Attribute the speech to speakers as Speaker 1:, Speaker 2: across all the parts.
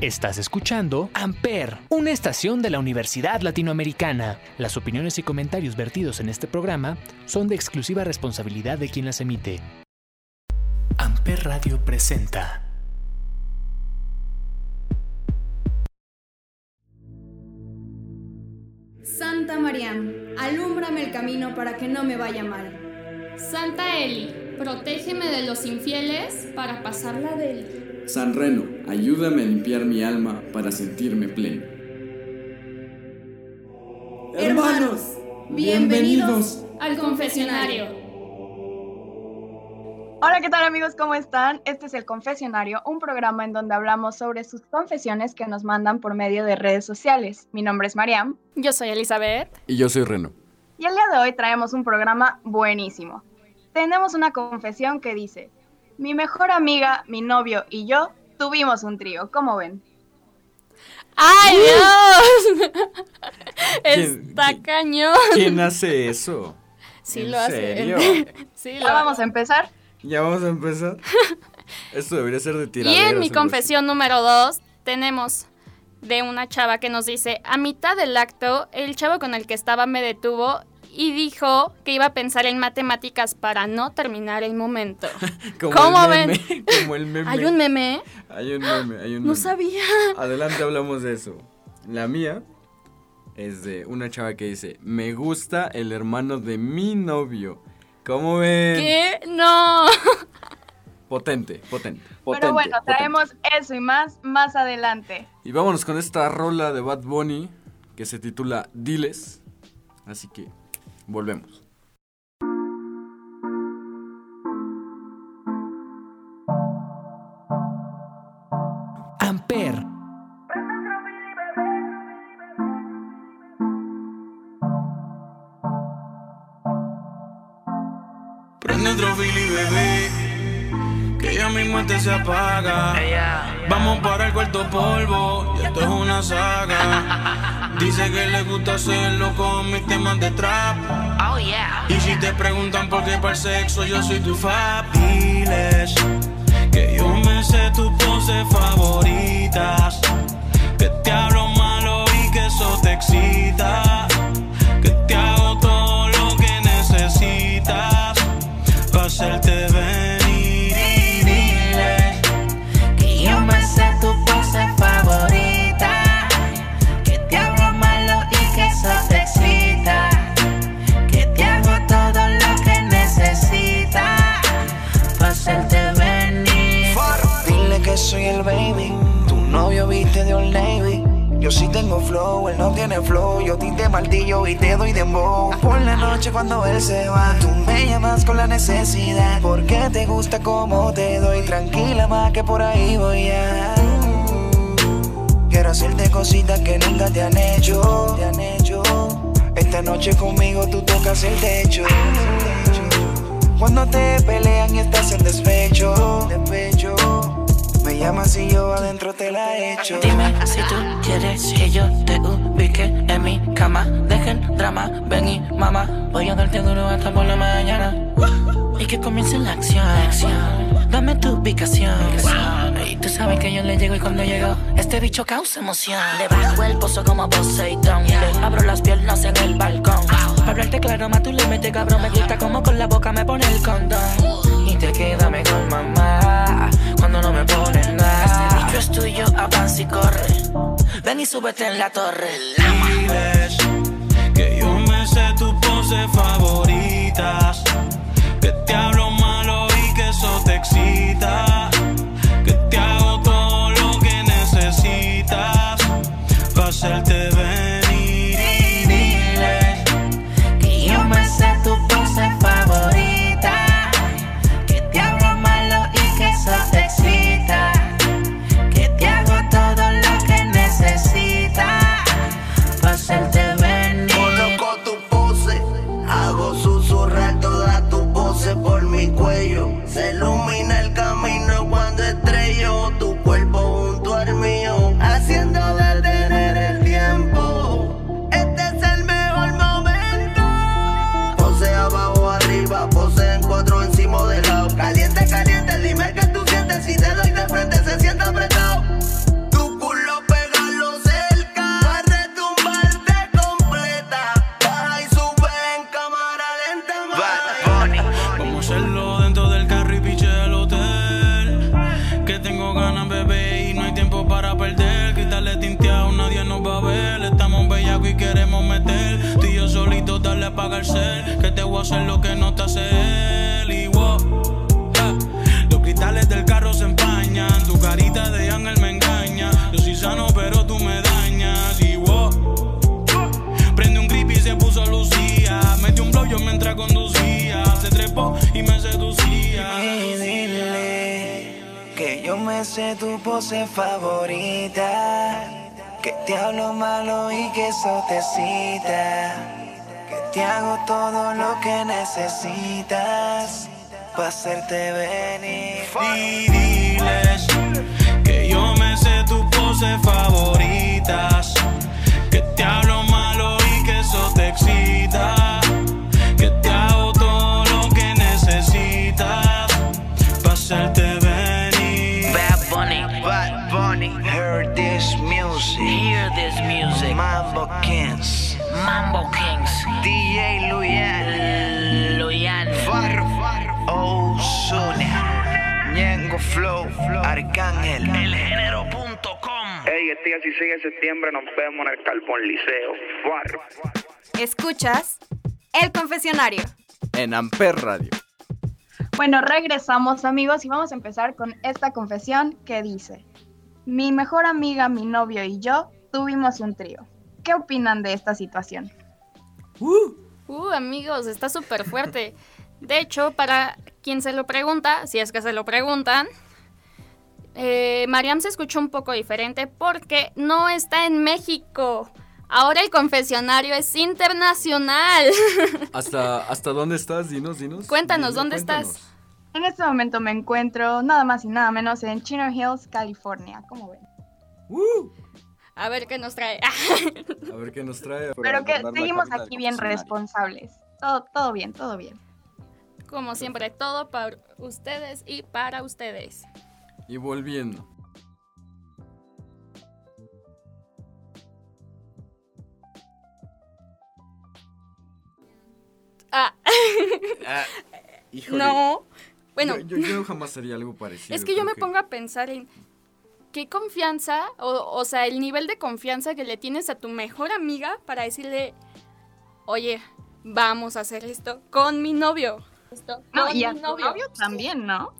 Speaker 1: Estás escuchando Amper, una estación de la Universidad Latinoamericana. Las opiniones y comentarios vertidos en este programa son de exclusiva responsabilidad de quien las emite. Amper Radio presenta.
Speaker 2: Santa María, alúmbrame el camino para que no me vaya mal.
Speaker 3: Santa Eli, protégeme de los infieles para pasarla de él.
Speaker 4: San Reno, ayúdame a limpiar mi alma para sentirme pleno.
Speaker 2: Hermanos, bienvenidos
Speaker 3: al confesionario.
Speaker 5: Hola, ¿qué tal amigos? ¿Cómo están? Este es el Confesionario, un programa en donde hablamos sobre sus confesiones que nos mandan por medio de redes sociales. Mi nombre es Mariam.
Speaker 3: Yo soy Elizabeth.
Speaker 4: Y yo soy Reno.
Speaker 5: Y el día de hoy traemos un programa buenísimo. Tenemos una confesión que dice, mi mejor amiga, mi novio y yo tuvimos un trío. ¿Cómo ven?
Speaker 3: ¡Ay, Dios! Está cañón.
Speaker 4: ¿Quién hace eso?
Speaker 3: Sí
Speaker 4: ¿En
Speaker 3: lo hace.
Speaker 4: serio?
Speaker 3: sí,
Speaker 5: Ya
Speaker 3: lo
Speaker 5: vamos a empezar.
Speaker 4: ¿Ya vamos a empezar? Esto debería ser de
Speaker 3: Y
Speaker 4: tiraderos.
Speaker 3: en mi confesión número dos tenemos de una chava que nos dice, a mitad del acto, el chavo con el que estaba me detuvo y dijo que iba a pensar en matemáticas para no terminar el momento.
Speaker 4: Como
Speaker 3: ¿Cómo
Speaker 4: el
Speaker 3: ven?
Speaker 4: Como el meme.
Speaker 3: ¿Hay un meme?
Speaker 4: Hay un meme, hay un
Speaker 3: No
Speaker 4: meme.
Speaker 3: sabía.
Speaker 4: Adelante hablamos de eso. La mía es de una chava que dice, me gusta el hermano de mi novio. ¿Cómo ven?
Speaker 3: ¿Qué? No.
Speaker 4: Potente, potente, potente.
Speaker 5: Pero bueno,
Speaker 4: potente.
Speaker 5: traemos eso y más más adelante.
Speaker 4: Y vámonos con esta rola de Bad Bunny que se titula Diles. Así que volvemos.
Speaker 6: Muerte se apaga. Vamos para el cuarto polvo. Y esto es una saga. Dice que le gusta hacerlo con mis temas de trap. Y si te preguntan por qué para el sexo, yo soy tu fab. Diles que yo me sé tus poses favoritas. Que te hablo malo y que eso te excita. Que te hago todo lo que necesitas. Pa' hacerte venir
Speaker 7: Yo
Speaker 8: sí tengo flow, él no tiene flow. Yo tinte martillo y te doy dembow. Por la noche cuando él se va, tú me llamas con la necesidad. Porque te gusta como te doy. Tranquila más que por ahí voy a. Quiero hacerte cositas que nunca te han hecho. Te han hecho. Esta noche conmigo tú tocas el techo. Cuando te pelean y estás en despecho, despecho. Llamas y yo adentro te la echo.
Speaker 7: Dime si tú quieres que yo te ubique en mi cama. Deja el drama, ven y mamá. Voy a darte duro hasta por la mañana. Y que comience la acción. Dame tu ubicación. Y tú sabes que yo le llego y cuando llego, este bicho causa emoción. Le bajo el pozo como Poseidón. Le abro las piernas en el balcón. Para hablarte claro, más tú le metes cabrón. Me gusta como con la boca me pone el condón. Te queda mejor, mamá. Cuando no me pones nada. Este bicho es tuyo, avanza y corre. Ven y súbete en la torre.
Speaker 6: Diles que yo me sé tus poses favoritas. Que te hablo malo y que eso te excita. Hacer lo que no te hace él. Y wow, los cristales del carro se empañan. Tu carita de ángel me engaña. Yo soy sano, pero tú me dañas. Y wow, prende un grip y se puso Lucía. Metió un blow, yo mientras conducía. Se trepó y me seducía.
Speaker 8: Y dile que yo me sé tu pose favorita. Que te hablo malo y que eso te cita. Te hago todo lo que necesitas. Pa' hacerte venir.
Speaker 6: Y diles que yo me sé tus poses favoritas.
Speaker 8: Arcángel.
Speaker 7: elgénero.com.
Speaker 9: Ey, este 16 de septiembre nos vemos en el Carbón Liceo. Farro.
Speaker 2: Escuchas El Confesionario.
Speaker 4: En Amper Radio.
Speaker 5: Bueno, regresamos amigos y vamos a empezar con esta confesión que dice, mi mejor amiga, mi novio y yo tuvimos un trío. ¿Qué opinan de esta situación?
Speaker 3: Uh, amigos, está súper fuerte. De hecho, para quien se lo pregunta, si es que se lo preguntan, eh, Mariam se escuchó un poco diferente porque no está en México. Ahora el confesionario es internacional.
Speaker 4: ¿Hasta, ¿Hasta dónde estás? Dinos, dinos.
Speaker 3: Cuéntanos, ¿dónde
Speaker 4: cuéntanos.
Speaker 3: estás?
Speaker 5: En este momento me encuentro nada más y nada menos en Chino Hills, California. ¿Cómo ven?
Speaker 4: Uh,
Speaker 3: A ver qué nos trae.
Speaker 4: a ver qué nos trae.
Speaker 5: Pero que seguimos aquí bien responsables. Todo, todo bien, todo bien.
Speaker 3: Como siempre, todo para ustedes y para ustedes.
Speaker 4: Y volviendo.
Speaker 3: Ah,
Speaker 4: Ah, híjole.
Speaker 3: no. Bueno,
Speaker 4: Yo, yo- yo jamás haría algo parecido.
Speaker 3: es que yo me pongo a pensar en qué confianza, o, o sea, el nivel de confianza que le tienes a tu mejor amiga para decirle, oye, vamos a hacer esto con mi novio. Esto
Speaker 5: No,
Speaker 3: con
Speaker 5: y a
Speaker 3: mi
Speaker 5: tu novio también, ¿no?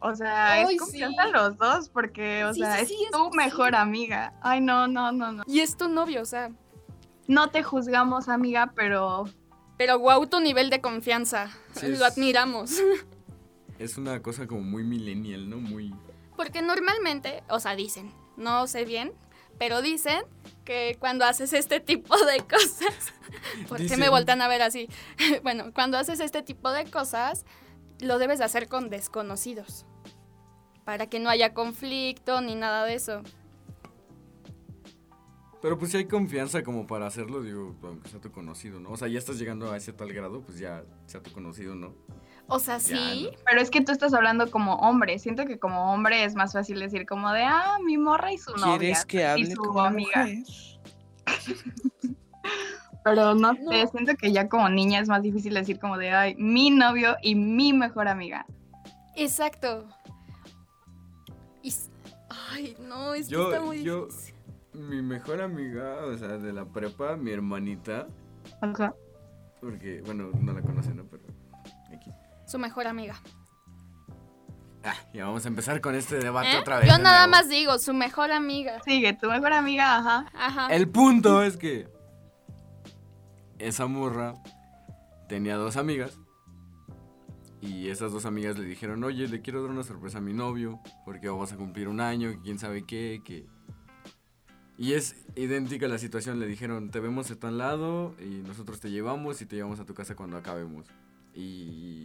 Speaker 5: O sea,
Speaker 3: Ay,
Speaker 5: es confianza
Speaker 3: sí.
Speaker 5: los dos porque, o
Speaker 3: Sí,
Speaker 5: sea,
Speaker 3: sí,
Speaker 5: es
Speaker 3: sí, es
Speaker 5: tu mejor amiga. Ay, no, no, no, no.
Speaker 3: Y es tu novio, o sea,
Speaker 5: No te juzgamos, amiga, pero
Speaker 3: pero guau tu nivel de confianza.
Speaker 4: Sí,
Speaker 3: Lo
Speaker 4: es-
Speaker 3: admiramos.
Speaker 4: Es una cosa como muy millennial, ¿no? Muy.
Speaker 3: Porque normalmente, o sea, dicen, no sé bien, pero dicen que cuando haces este tipo de cosas, ¿por qué me
Speaker 4: Dicen.
Speaker 3: voltean a ver así? bueno, cuando haces este tipo de cosas, lo debes de hacer con desconocidos, para que no haya conflicto ni nada de eso.
Speaker 4: Pero pues si hay confianza como para hacerlo, digo, aunque sea tu conocido, ¿no? O sea, ya estás llegando a ese tal grado, pues ya sea tu conocido, ¿no?
Speaker 3: O sea,
Speaker 4: Ya,
Speaker 3: sí,
Speaker 5: pero es que tú estás hablando como hombre. Siento que como hombre es más fácil decir como de, ah, mi morra y su novia.
Speaker 10: ¿Quieres que
Speaker 5: y
Speaker 10: hable
Speaker 5: su
Speaker 10: como
Speaker 5: amiga.
Speaker 10: mujer?
Speaker 5: Pero no sé,
Speaker 3: No.
Speaker 5: siento que ya como niña es más difícil decir como de, ay, mi novio y mi mejor amiga.
Speaker 3: exacto. Y ay, no, es
Speaker 4: Yo-
Speaker 3: que está muy
Speaker 4: yo-
Speaker 3: difícil.
Speaker 4: Mi mejor amiga, o sea, de la prepa, mi hermanita,
Speaker 5: Ajá.
Speaker 4: porque, bueno, no la conocen, ¿no? Pero aquí.
Speaker 3: Su mejor amiga.
Speaker 4: Ah, ya vamos a empezar con este debate
Speaker 3: ¿Eh?
Speaker 4: otra vez.
Speaker 3: Yo nada
Speaker 4: nuevo.
Speaker 3: más digo, su mejor amiga.
Speaker 5: Sigue, tu mejor amiga, ajá.
Speaker 3: Ajá.
Speaker 4: El punto es que esa morra tenía dos amigas y esas dos amigas le dijeron, oye, le quiero dar una sorpresa a mi novio porque vamos a cumplir un año, que quién sabe qué, que... Y es idéntica la situación, le dijeron, te vemos de tal lado y nosotros te llevamos y te llevamos a tu casa cuando acabemos. Y...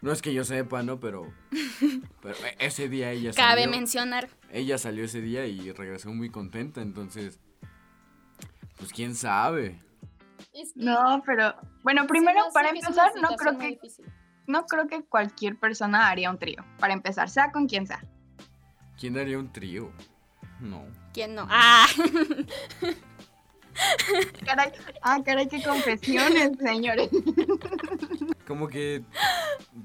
Speaker 4: No es que yo sepa, ¿no? Pero, pero ese día ella
Speaker 3: Cabe
Speaker 4: salió.
Speaker 3: mencionar.
Speaker 4: Ella salió ese día y regresó muy contenta, entonces... Pues quién sabe.
Speaker 5: No, pero bueno, primero para empezar, no creo que no creo que cualquier persona haría un trío. Para empezar, sea con quien sea.
Speaker 4: ¿Quién haría un trío? No.
Speaker 3: ¿Quién no? Ah,
Speaker 5: Caray, ah, caray, qué confesiones, señores.
Speaker 4: Como que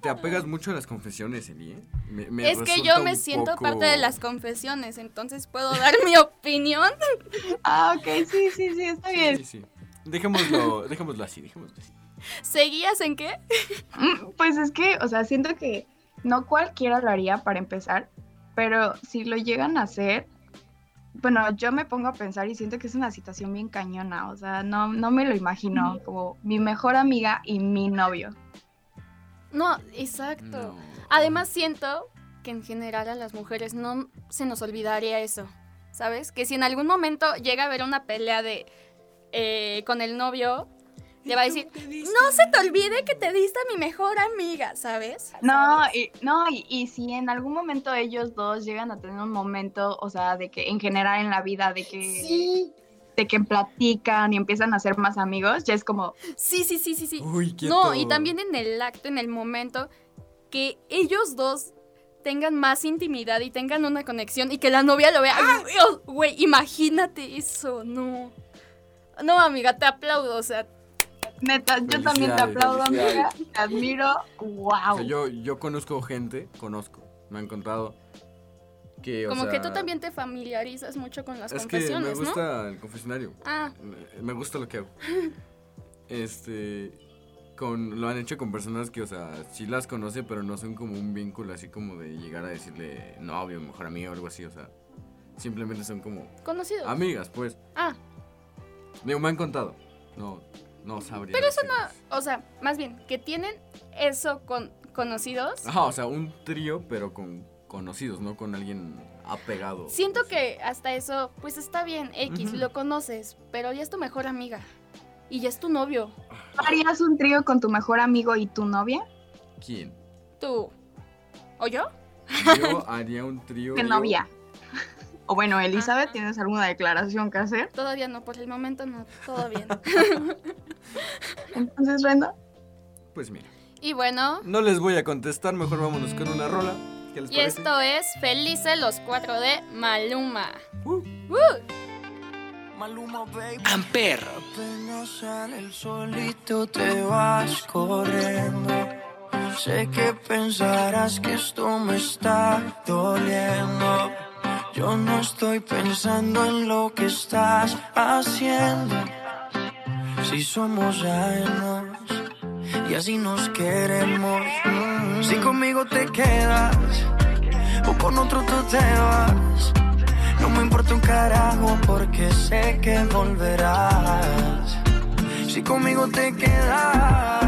Speaker 4: te apegas mucho a las confesiones, Eli, ¿eh? Me- me
Speaker 3: es que yo me siento
Speaker 4: poco-
Speaker 3: parte de las confesiones, entonces puedo dar mi opinión.
Speaker 5: Ah, ok, sí, sí, sí, está bien.
Speaker 4: Sí, sí. Dejémoslo, dejémoslo así, dejémoslo así.
Speaker 3: ¿Seguías en qué?
Speaker 5: Mm, Pues es que, o sea, siento que no cualquiera lo haría para empezar, pero si lo llegan a hacer, bueno, yo me pongo a pensar y siento que es una situación bien cañona, o sea, no, no me lo imagino como mi mejor amiga y mi novio.
Speaker 3: No, exacto.
Speaker 4: No.
Speaker 3: Además siento que en general a las mujeres no se nos olvidaría eso, ¿sabes? Que si en algún momento llega a haber una pelea de eh, con el novio, le va a decir, no se te olvide que te diste a mi mejor amiga, ¿sabes?
Speaker 5: No, y, no y, y si en algún momento ellos dos llegan a tener un momento, o sea, de que en general en la vida, de que, de que platican y empiezan a ser más amigos, ya es como,
Speaker 3: Sí, sí, sí, sí, sí.
Speaker 4: Uy, quieto.
Speaker 3: No, y también en el acto, en el momento, que ellos dos tengan más intimidad y tengan una conexión y que la novia lo vea. Ay, Dios, Güey, imagínate eso, no. No, amiga, te aplaudo, o sea,
Speaker 5: neta, yo también te aplaudo, amiga, te admiro, wow.
Speaker 4: O sea, yo, yo conozco gente, conozco, me han contado que, o
Speaker 3: como que tú también te familiarizas mucho con las
Speaker 4: Es que me
Speaker 3: confesiones, ¿no?
Speaker 4: gusta el confesionario.
Speaker 3: Ah,
Speaker 4: Me- Me gusta lo que hago. Este. Con, lo han hecho con personas que, o sea, sí las conoce, pero no son como un vínculo así como de llegar a decirle novio, mejor amigo o algo así, o sea. Simplemente son como
Speaker 3: conocidos.
Speaker 4: amigas, pues.
Speaker 3: Ah,
Speaker 4: Digo, me han contado. No, no sabría.
Speaker 3: pero eso
Speaker 4: decirles.
Speaker 3: no, o sea, más bien, que tienen eso con conocidos.
Speaker 4: Ajá, o sea, un trío, pero con conocidos, no con alguien apegado.
Speaker 3: Siento que hasta eso, pues está bien, X, lo conoces, pero ya es tu mejor amiga. Y ya es tu novio.
Speaker 5: ¿Harías un trío con tu mejor amigo y tu novia?
Speaker 4: ¿Quién?
Speaker 3: ¿Tú? ¿O yo?
Speaker 4: Yo haría un trío.
Speaker 5: ¿Qué novia? O bueno, Elizabeth,
Speaker 3: Ajá.
Speaker 5: ¿tienes alguna declaración que hacer?
Speaker 3: Todavía no, por el momento no, todo bien.
Speaker 5: Entonces, Brenda,
Speaker 4: Pues mira,
Speaker 3: y bueno,
Speaker 4: no les voy a contestar, mejor vámonos con una rola. ¿Qué les
Speaker 3: y
Speaker 4: parece?
Speaker 3: esto es Felices los cuatro de Maluma.
Speaker 4: Uh.
Speaker 3: ¡Woo!
Speaker 8: Maluma, baby.
Speaker 1: Amper.
Speaker 8: Apenas sale el solito te vas corriendo. Sé que pensarás que esto me está doliendo. Yo no estoy pensando en lo que estás haciendo. Si somos ajenos y así nos queremos. Si conmigo te quedas o con otro tú te vas. No me importa un carajo porque sé que volverás. Si conmigo te quedas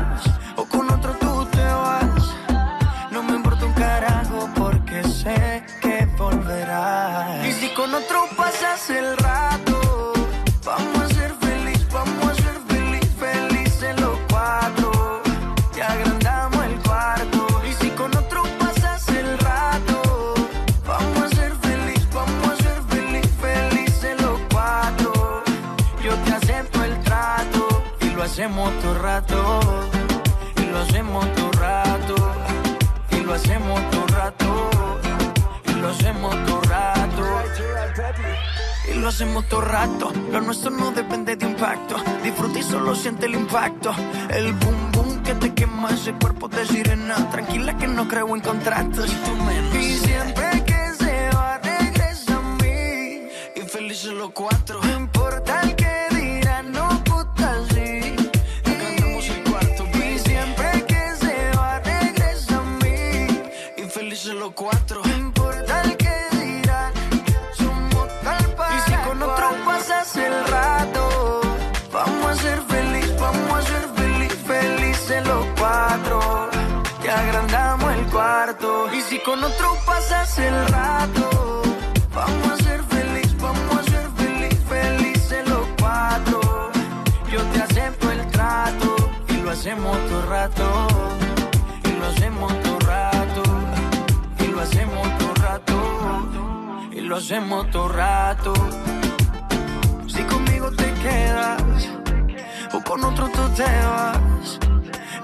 Speaker 8: Otro pasas el rato, lo hacemos todo rato. Lo nuestro no depende de impacto. Disfruta y solo siente el impacto. El boom boom que te quema ese cuerpo de sirena. Tranquila que no creo en contratos. Y tú menos. Y siempre que se va, regresa a mí. Y felices los cuatro. No importa el con otro pasas el rato, vamos a ser feliz, vamos a ser feliz, felices los cuatro. Yo te acepto el trato y lo hacemos todo rato. Y lo hacemos todo rato. Y lo hacemos todo rato. Y lo hacemos todo rato. Si conmigo te quedas o con otro tú te vas.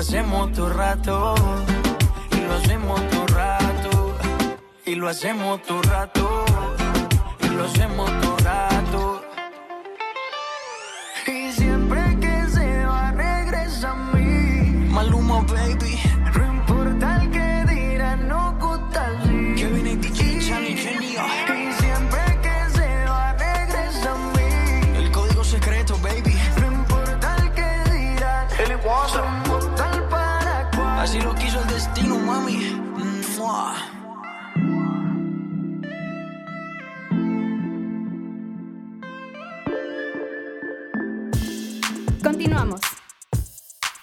Speaker 8: hacemos todo rato. Y lo hacemos todo rato. Y lo hacemos todo rato. Y lo hacemos todo
Speaker 2: Continuamos.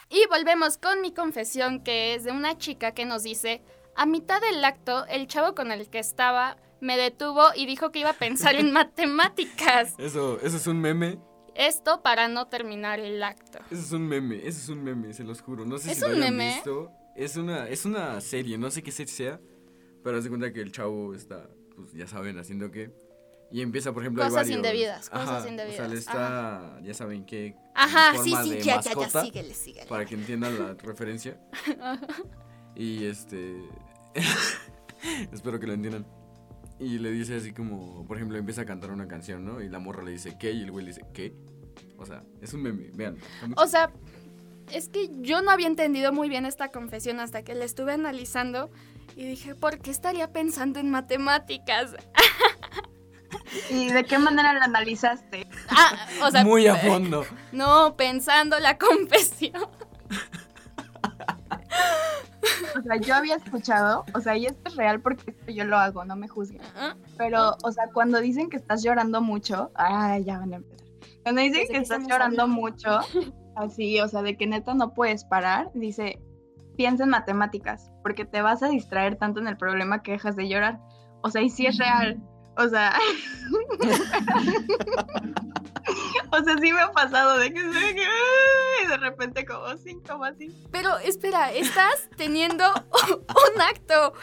Speaker 3: Y volvemos con mi confesión, que es de una chica que nos dice, a mitad del acto, el chavo con el que estaba me detuvo y dijo que iba a pensar en matemáticas.
Speaker 4: Eso, eso es un meme.
Speaker 3: Esto para no terminar el acto.
Speaker 4: Eso es un meme, eso es un meme, se los juro. No sé
Speaker 3: ¿Es
Speaker 4: si lo
Speaker 3: un
Speaker 4: hayan
Speaker 3: meme?
Speaker 4: visto. Es una, es una serie, no sé qué serie sea, pero de cuenta que el chavo está, pues ya saben, haciendo qué. Y empieza, por ejemplo,
Speaker 3: Cosas indebidas, cosas
Speaker 4: Ajá, O sea,
Speaker 3: indebidas,
Speaker 4: le está, ya saben qué.
Speaker 3: Ajá,
Speaker 4: en
Speaker 3: sí,
Speaker 4: forma
Speaker 3: sí,
Speaker 4: de
Speaker 3: ya, ya, ya, síguele, síguele.
Speaker 4: Para que entiendan la referencia. Y este. espero que lo entiendan. Y le dice así como, por ejemplo, empieza a cantar una canción, ¿no? Y la morra le dice, ¿qué? Y el güey le dice, ¿qué? O sea, es un meme, vean.
Speaker 3: O sea, es que yo no había entendido muy bien esta confesión hasta que la estuve analizando y dije, ¿por qué estaría pensando en matemáticas?
Speaker 5: ¿Y de qué manera lo analizaste?
Speaker 3: Ah, o sea,
Speaker 4: Muy a fondo.
Speaker 3: No, pensando la confesión.
Speaker 5: O sea, yo había escuchado, o sea, y esto es real porque esto yo lo hago, no me juzguen. Pero, o sea, cuando dicen que estás llorando mucho, ay, ya van a empezar. Cuando dicen
Speaker 3: Desde
Speaker 5: que
Speaker 3: que
Speaker 5: estás llorando
Speaker 3: hablando.
Speaker 5: mucho, así, o sea, de que neta no puedes parar, dice, piensa en matemáticas, porque te vas a distraer tanto en el problema que dejas de llorar. O sea, y sí es real. O sea, o sea, sí me ha pasado de que, ay, de repente como cinco así.
Speaker 3: Pero espera, estás teniendo un acto.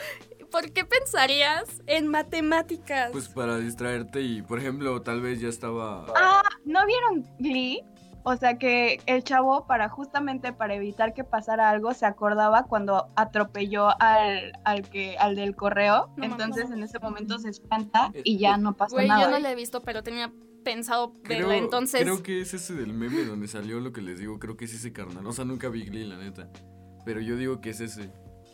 Speaker 3: ¿Por qué pensarías en matemáticas?
Speaker 4: Pues para distraerte y, por ejemplo, tal vez ya estaba...
Speaker 5: Ah, ¿no vieron Glee? O sea que el chavo para justamente para evitar que pasara algo se acordaba cuando atropelló al, al que al del correo,
Speaker 3: No,
Speaker 5: entonces
Speaker 3: no.
Speaker 5: en ese momento se espanta y ya no pasó
Speaker 3: Güey,
Speaker 5: nada.
Speaker 3: yo no la he visto, pero tenía pensado
Speaker 4: Creo,
Speaker 3: verla, entonces...
Speaker 4: creo que es ese del meme donde salió lo que les digo. Creo que es ese carnal. O sea, nunca vi Glee, la neta. Pero yo digo que es ese.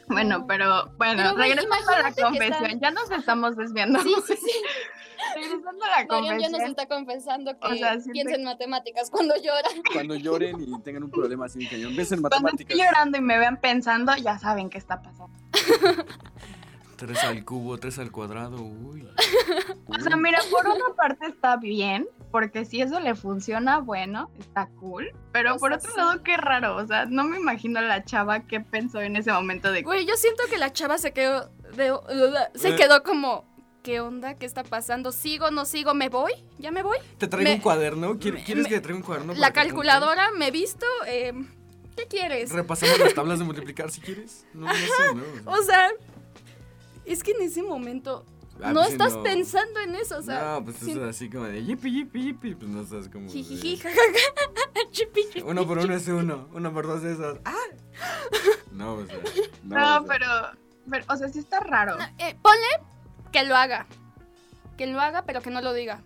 Speaker 5: Bueno, pero bueno,
Speaker 3: Pero, güey,
Speaker 5: regresando a la confesión,
Speaker 3: están-
Speaker 5: ya nos estamos desviando.
Speaker 3: Sí, sí, sí.
Speaker 5: regresando a la
Speaker 3: Marian ya nos está confesando que
Speaker 5: O sea, siento-
Speaker 3: piensa en matemáticas cuando llora.
Speaker 4: Cuando lloren y tengan un problema así, que empiecen
Speaker 5: Cuando estoy llorando y me vean pensando, ya saben qué está pasando.
Speaker 4: 3 al cubo, 3 al cuadrado, uy.
Speaker 5: O sea, mira, por una parte está bien, porque si eso le funciona, bueno, está cool. Pero
Speaker 3: O
Speaker 5: por
Speaker 3: sea,
Speaker 5: otro
Speaker 3: sí.
Speaker 5: lado, qué raro. O sea, no me imagino a la chava que pensó en ese momento de
Speaker 3: Güey, yo siento que la chava se quedó de- se
Speaker 4: Eh.
Speaker 3: quedó como ¿qué onda? ¿Qué está pasando? ¿Sigo? ¿No sigo? ¿Me voy? ¿Ya me voy?
Speaker 4: ¿Te traigo
Speaker 3: Me-
Speaker 4: un cuaderno? ¿Quier-
Speaker 3: me-
Speaker 4: ¿Quieres
Speaker 3: me-
Speaker 4: que te traiga un cuaderno?
Speaker 3: La calculadora, me he visto. eh, ¿Qué quieres?
Speaker 4: Repasamos las tablas de multiplicar si quieres. No, no sé, ¿no?
Speaker 3: O sea, es que en ese momento
Speaker 4: Ah,
Speaker 3: no
Speaker 4: pues
Speaker 3: estás
Speaker 4: no.
Speaker 3: pensando en eso, o sea.
Speaker 4: no, pues
Speaker 3: sí-
Speaker 4: es así como de yipi, yipi, yipi. Pues no estás como.
Speaker 3: Jijiji.
Speaker 4: Uno por uno es uno, uno por dos es dos. ¡Ah! No, o sea. No,
Speaker 5: No,
Speaker 4: o sea,
Speaker 5: pero, pero, o sea, sí está raro.
Speaker 3: Eh, ponle que lo haga. Que lo haga, pero que no lo diga.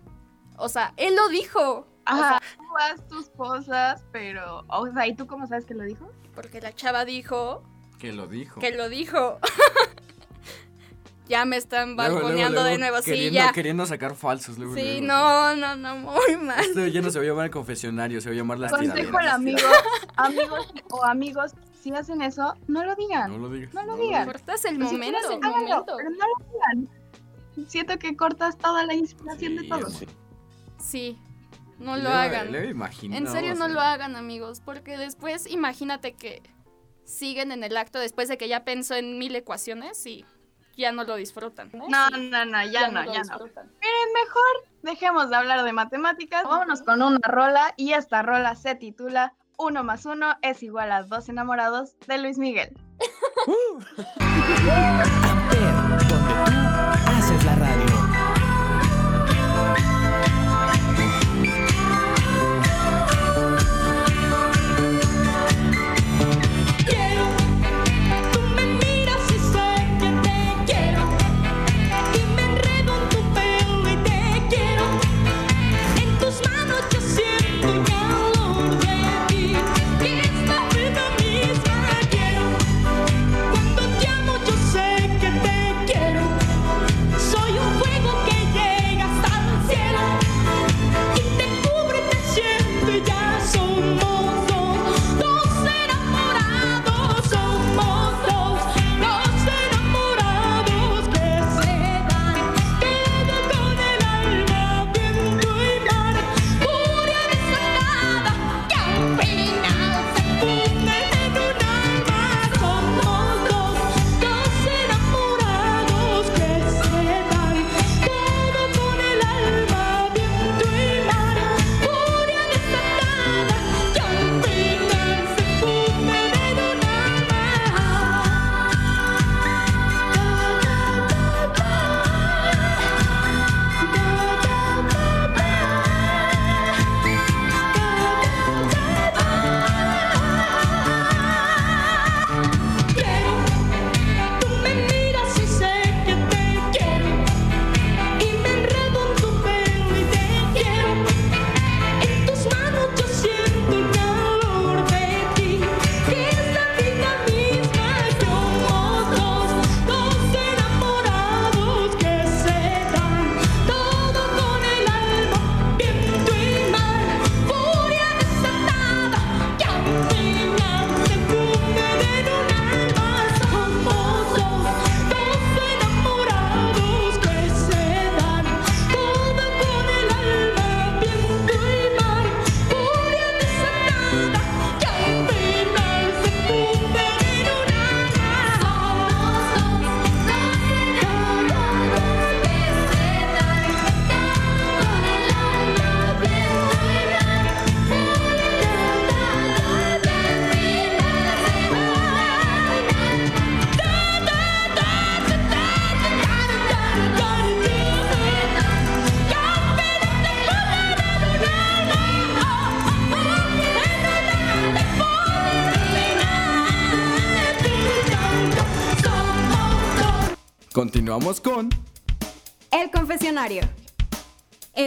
Speaker 3: O sea, él lo dijo.
Speaker 5: Ajá, tú haz tus cosas, pero, o sea, ¿y tú cómo sabes que lo dijo?
Speaker 3: Porque la chava dijo
Speaker 4: Que lo dijo.
Speaker 3: que lo dijo. ya me están
Speaker 4: Luego, luego,
Speaker 3: balconeando de nuevo, sí, ya.
Speaker 4: Queriendo sacar falsos, luego.
Speaker 3: Sí,
Speaker 4: luego.
Speaker 3: no, no, no, muy mal.
Speaker 4: Esto ya no se va a llamar el confesionario, se va a llamar las
Speaker 5: Consejo al amigo, amigos o amigos, si hacen eso, no lo digan.
Speaker 4: No lo digas.
Speaker 5: No lo digan.
Speaker 3: Cortas el
Speaker 5: Pues si
Speaker 3: momento.
Speaker 5: háganlo, pero no lo digan. Siento que cortas toda la inspiración de
Speaker 4: Sí,
Speaker 5: todo.
Speaker 4: sí.
Speaker 3: Sí, no lo hagan.
Speaker 4: luego imagina,
Speaker 3: En serio, no lo hagan, amigos, porque después imagínate que siguen en el acto después de que ya pensó en mil ecuaciones y ya no lo disfrutan.
Speaker 5: No, no, no, ya, no, ya no.
Speaker 3: disfrutan.
Speaker 5: Miren, mejor dejemos de hablar de matemáticas. Vámonos con una rola y esta rola se titula Uno más uno es igual a dos enamorados de Luis Miguel.
Speaker 1: Amper,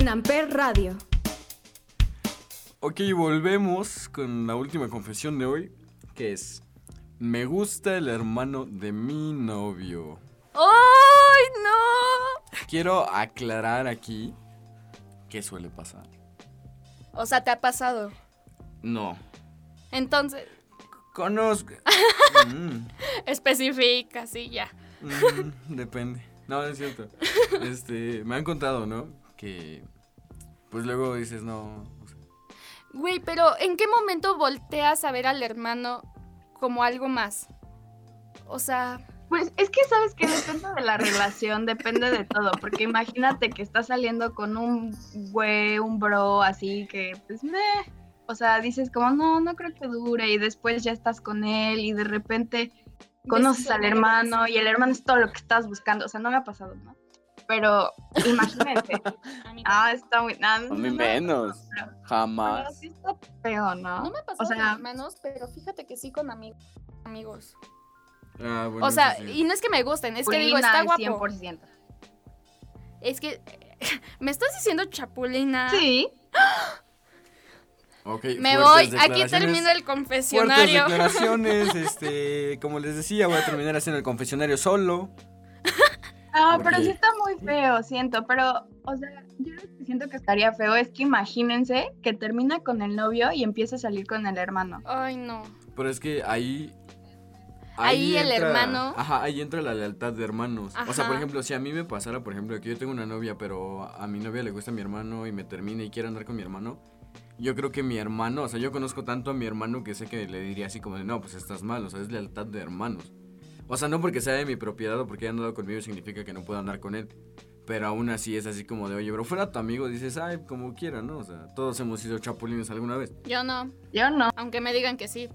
Speaker 2: En Amper Radio.
Speaker 4: Ok, volvemos con la última confesión de hoy, que es... Me gusta el hermano de mi novio.
Speaker 3: ¡Ay, no!
Speaker 4: Quiero aclarar aquí qué suele pasar.
Speaker 3: O sea, ¿te ha pasado?
Speaker 4: No.
Speaker 3: Entonces,
Speaker 4: Conozco. Mm,
Speaker 3: especifica, sí, ya.
Speaker 4: mm, depende. No, es cierto. Este, me han contado, ¿no? Que pues luego dices, no.
Speaker 3: Güey, pero ¿en qué momento volteas a ver al hermano como algo más? O sea,
Speaker 5: Pues es que sabes que depende de la relación, depende de todo, porque imagínate que estás saliendo con un güey, un bro así que pues meh, o sea, dices como no, no creo que dure y después ya estás con él y de repente conoces al hermano y el hermano es todo lo que estás buscando, o sea, no me ha pasado, ¿no? Pero imagínate. ah, está muy... ah,
Speaker 10: A mí
Speaker 5: no,
Speaker 10: menos.
Speaker 5: pero- pero
Speaker 10: Jamás.
Speaker 5: sí está feo, ¿no?
Speaker 3: no me pasado
Speaker 5: o sea-
Speaker 3: con hermanos, pero fíjate que sí con amigos. amigos.
Speaker 4: ah, bueno,
Speaker 3: O sea,
Speaker 4: sí.
Speaker 3: y no es que me gusten, es que digo, está guapo.
Speaker 5: 100%.
Speaker 3: Es que me estás diciendo chapulina.
Speaker 5: Sí,
Speaker 4: Ok,
Speaker 3: Me
Speaker 4: fuertes
Speaker 3: voy, aquí termino el
Speaker 4: Fuertes
Speaker 3: confesionario.
Speaker 4: declaraciones, este, como les decía, voy a terminar haciendo el confesionario solo.
Speaker 5: No, pero sí está muy feo, siento, pero, o sea, yo lo que siento que estaría feo es que imagínense que termina con el novio y empieza a salir con el hermano.
Speaker 3: Ay, no.
Speaker 4: Pero es que ahí.
Speaker 3: Ahí el hermano.
Speaker 4: Ajá, ahí entra la lealtad de hermanos. O sea, por ejemplo, si a mí me pasara, por ejemplo, que yo tengo una novia, pero a mi novia le gusta mi hermano y me termina y quiere andar con mi hermano, yo creo que mi hermano, o sea, yo conozco tanto a mi hermano que sé que le diría así como de, no, pues estás mal, o sea, es lealtad de hermanos. O sea, no porque sea de mi propiedad o porque haya andado conmigo significa que no puedo andar con él. Pero aún así es así como de, oye, bro, fuera tu amigo, dices, ay, como quiera, ¿no? O sea, todos hemos sido chapulines alguna vez.
Speaker 3: Yo no,
Speaker 5: Yo no.
Speaker 3: aunque me digan que sí.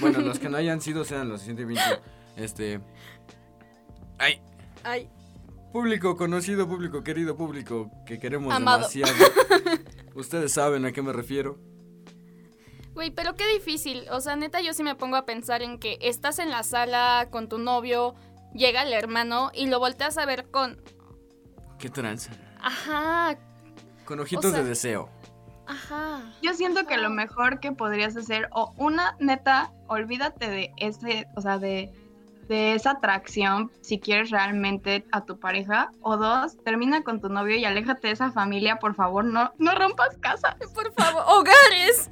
Speaker 4: Bueno, los que no hayan sido sean los siguiente bien chido. Este. Ay,
Speaker 3: Ay,
Speaker 4: público conocido, público querido, público que queremos
Speaker 3: Amado.
Speaker 4: demasiado. Ustedes saben a qué me refiero.
Speaker 3: Güey, pero qué difícil. O sea, neta, yo sí me pongo a pensar en que estás en la sala con tu novio, llega el hermano y lo volteas a ver con.
Speaker 4: ¿Qué tranza?
Speaker 3: Ajá,
Speaker 4: Con ojitos
Speaker 3: sea-
Speaker 4: de deseo.
Speaker 3: ajá.
Speaker 5: Yo siento que lo mejor que podrías hacer, o una neta, olvídate de ese, o sea, de, de esa atracción si quieres realmente a tu pareja, o dos, termina con tu novio y aléjate de esa familia, por favor, no, no rompas casa.
Speaker 3: Por favor, hogares.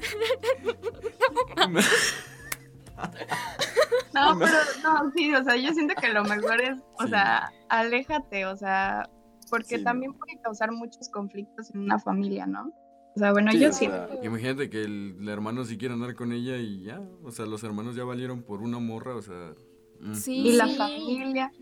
Speaker 5: No, pero no, sí, o sea, yo siento que lo mejor es, o
Speaker 4: Sí.
Speaker 5: sea, aléjate, o sea, porque
Speaker 4: Sí,
Speaker 5: también puede causar muchos conflictos en una familia, ¿no? O sea, bueno,
Speaker 10: Sí,
Speaker 5: yo sí.
Speaker 10: sea,
Speaker 4: Imagínate que el, el hermano sí quiere andar con ella y ya. O sea, los hermanos ya valieron por una morra, o sea.
Speaker 3: Sí.
Speaker 5: Y la familia.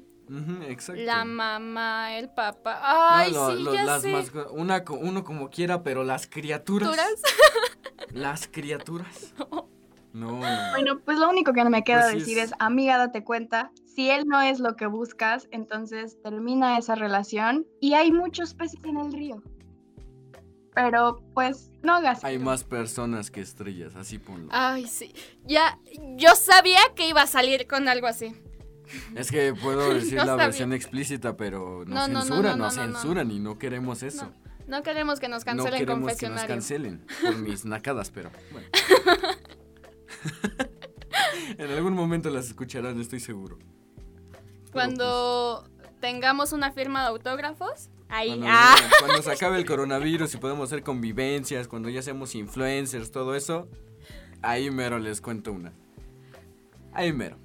Speaker 4: Exacto.
Speaker 3: La mamá, el papá.
Speaker 4: No,
Speaker 3: Ay,
Speaker 4: lo-
Speaker 3: sí,
Speaker 4: lo-
Speaker 3: ya
Speaker 4: las
Speaker 3: sé.
Speaker 4: masco- una, co- uno como quiera, pero las criaturas.
Speaker 3: ¿Turas?
Speaker 4: Las criaturas. No.
Speaker 5: Bueno, pues lo único que me queda
Speaker 4: Pues sí
Speaker 5: decir
Speaker 4: es-
Speaker 5: es, amiga, date cuenta, si él no es lo que buscas, entonces termina esa relación y hay muchos peces en el río. Pero pues no hagas.
Speaker 4: Hay más personas que estrellas, así ponlo.
Speaker 3: Ay, sí. Ya, yo sabía que iba a salir con algo así.
Speaker 4: Es que puedo decir
Speaker 3: No
Speaker 4: la
Speaker 3: sabía.
Speaker 4: versión explícita, pero
Speaker 3: No,
Speaker 4: nos
Speaker 3: no, no,
Speaker 4: censuran,
Speaker 3: no,
Speaker 4: nos
Speaker 3: no, no, no.
Speaker 4: censuran y no queremos eso.
Speaker 3: No queremos que nos
Speaker 4: No,
Speaker 3: cancelen
Speaker 4: queremos que nos cancelen por mis nacadas, pero bueno. en algún momento las escucharán, estoy seguro. Pero,
Speaker 3: Cuando tengamos una firma de autógrafos,
Speaker 4: pues,
Speaker 3: ahí.
Speaker 4: cuando,
Speaker 3: ah,
Speaker 4: cuando se acabe el coronavirus y podemos hacer convivencias, cuando ya seamos influencers, todo eso, ahí mero les cuento una. Ahí mero.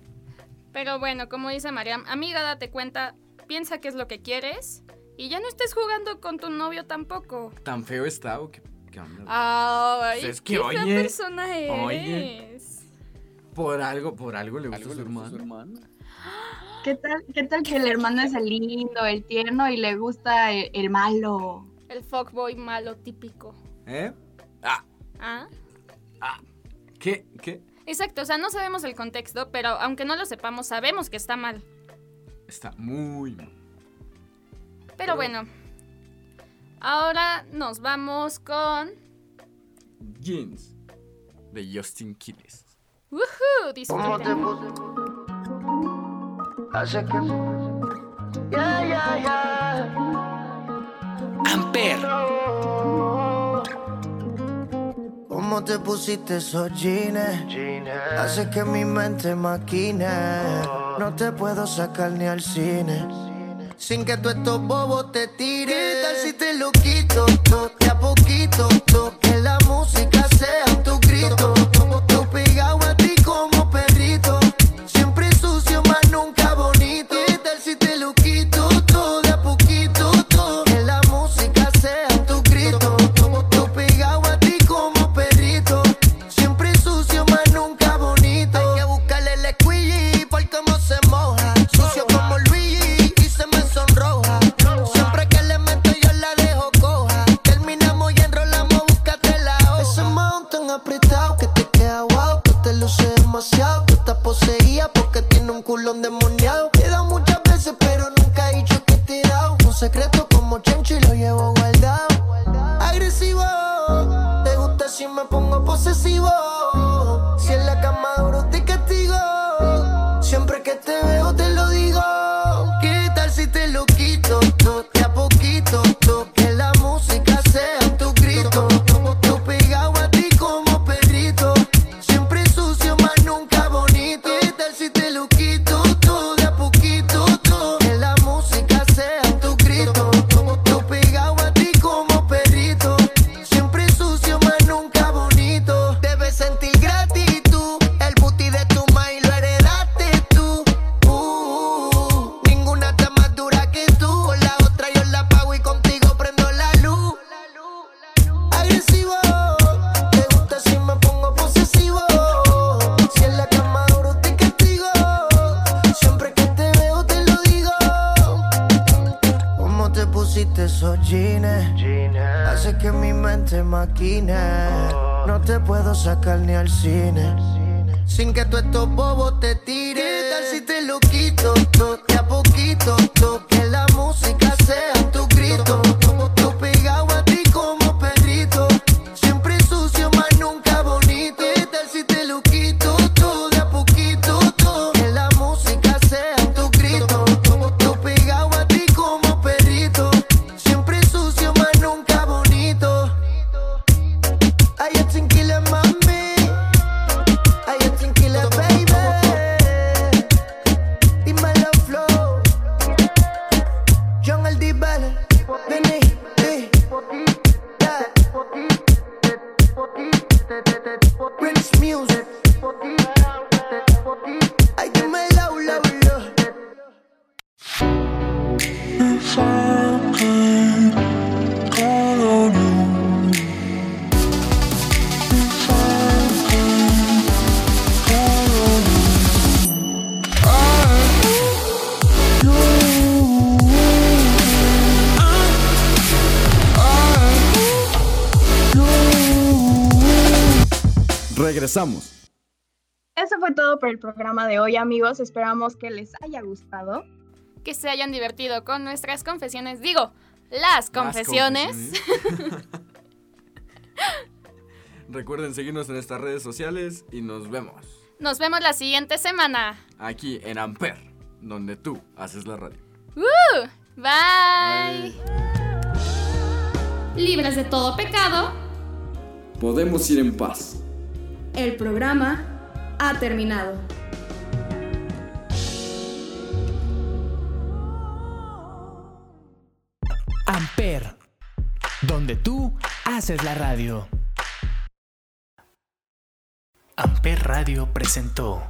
Speaker 3: Pero bueno, como dice Mariam, amiga, date cuenta, piensa qué es lo que quieres y ya no estés jugando con tu novio tampoco.
Speaker 4: ¿Tan feo está o qué, qué onda?
Speaker 3: Ay,
Speaker 4: Pues es que,
Speaker 3: qué
Speaker 4: oye,
Speaker 3: persona eres.
Speaker 4: oye. Por algo, por algo le gusta
Speaker 10: ¿Algo
Speaker 4: su
Speaker 10: le gusta a su
Speaker 4: hermano.
Speaker 5: ¿Qué tal, ¿Qué tal que el hermano es el lindo, el tierno y le gusta el, el malo?
Speaker 3: El fuckboy malo típico.
Speaker 4: ¿Eh? Ah,
Speaker 3: ¿Ah?
Speaker 4: ¿qué? ¿Qué?
Speaker 3: Exacto, o sea, no sabemos el contexto, pero aunque no lo sepamos, sabemos que está mal.
Speaker 4: Está muy mal.
Speaker 3: Pero bueno, ahora nos vamos con...
Speaker 4: Jeans de Justin Quiles.
Speaker 3: ¡Woohoo! Disfruten
Speaker 8: hace que.
Speaker 11: Yeah, yeah, yeah.
Speaker 1: Amper.
Speaker 11: ¿Cómo te pusiste esos jeans? Hace que mi mente maquine. No te puedo sacar ni al cine. Sin que tú estos bobos te tires. ¿Qué tal si te lo quito? To, de a poquito, to, que la música sea tu grito. que te veo. te lo quito
Speaker 4: regresamos.
Speaker 5: Eso fue todo por el programa de hoy, amigos. Esperamos que les haya gustado.
Speaker 3: Que se hayan divertido con nuestras confesiones. Digo, las
Speaker 4: confesiones. Recuerden seguirnos en nuestras redes sociales y nos vemos.
Speaker 3: Nos vemos la siguiente semana.
Speaker 4: Aquí en Amper, donde tú haces la radio.
Speaker 3: Uh, bye.
Speaker 2: Libres de todo pecado.
Speaker 4: Podemos ir en paz.
Speaker 2: El programa ha terminado.
Speaker 1: Amper, donde tú haces la radio. Amper Radio presentó.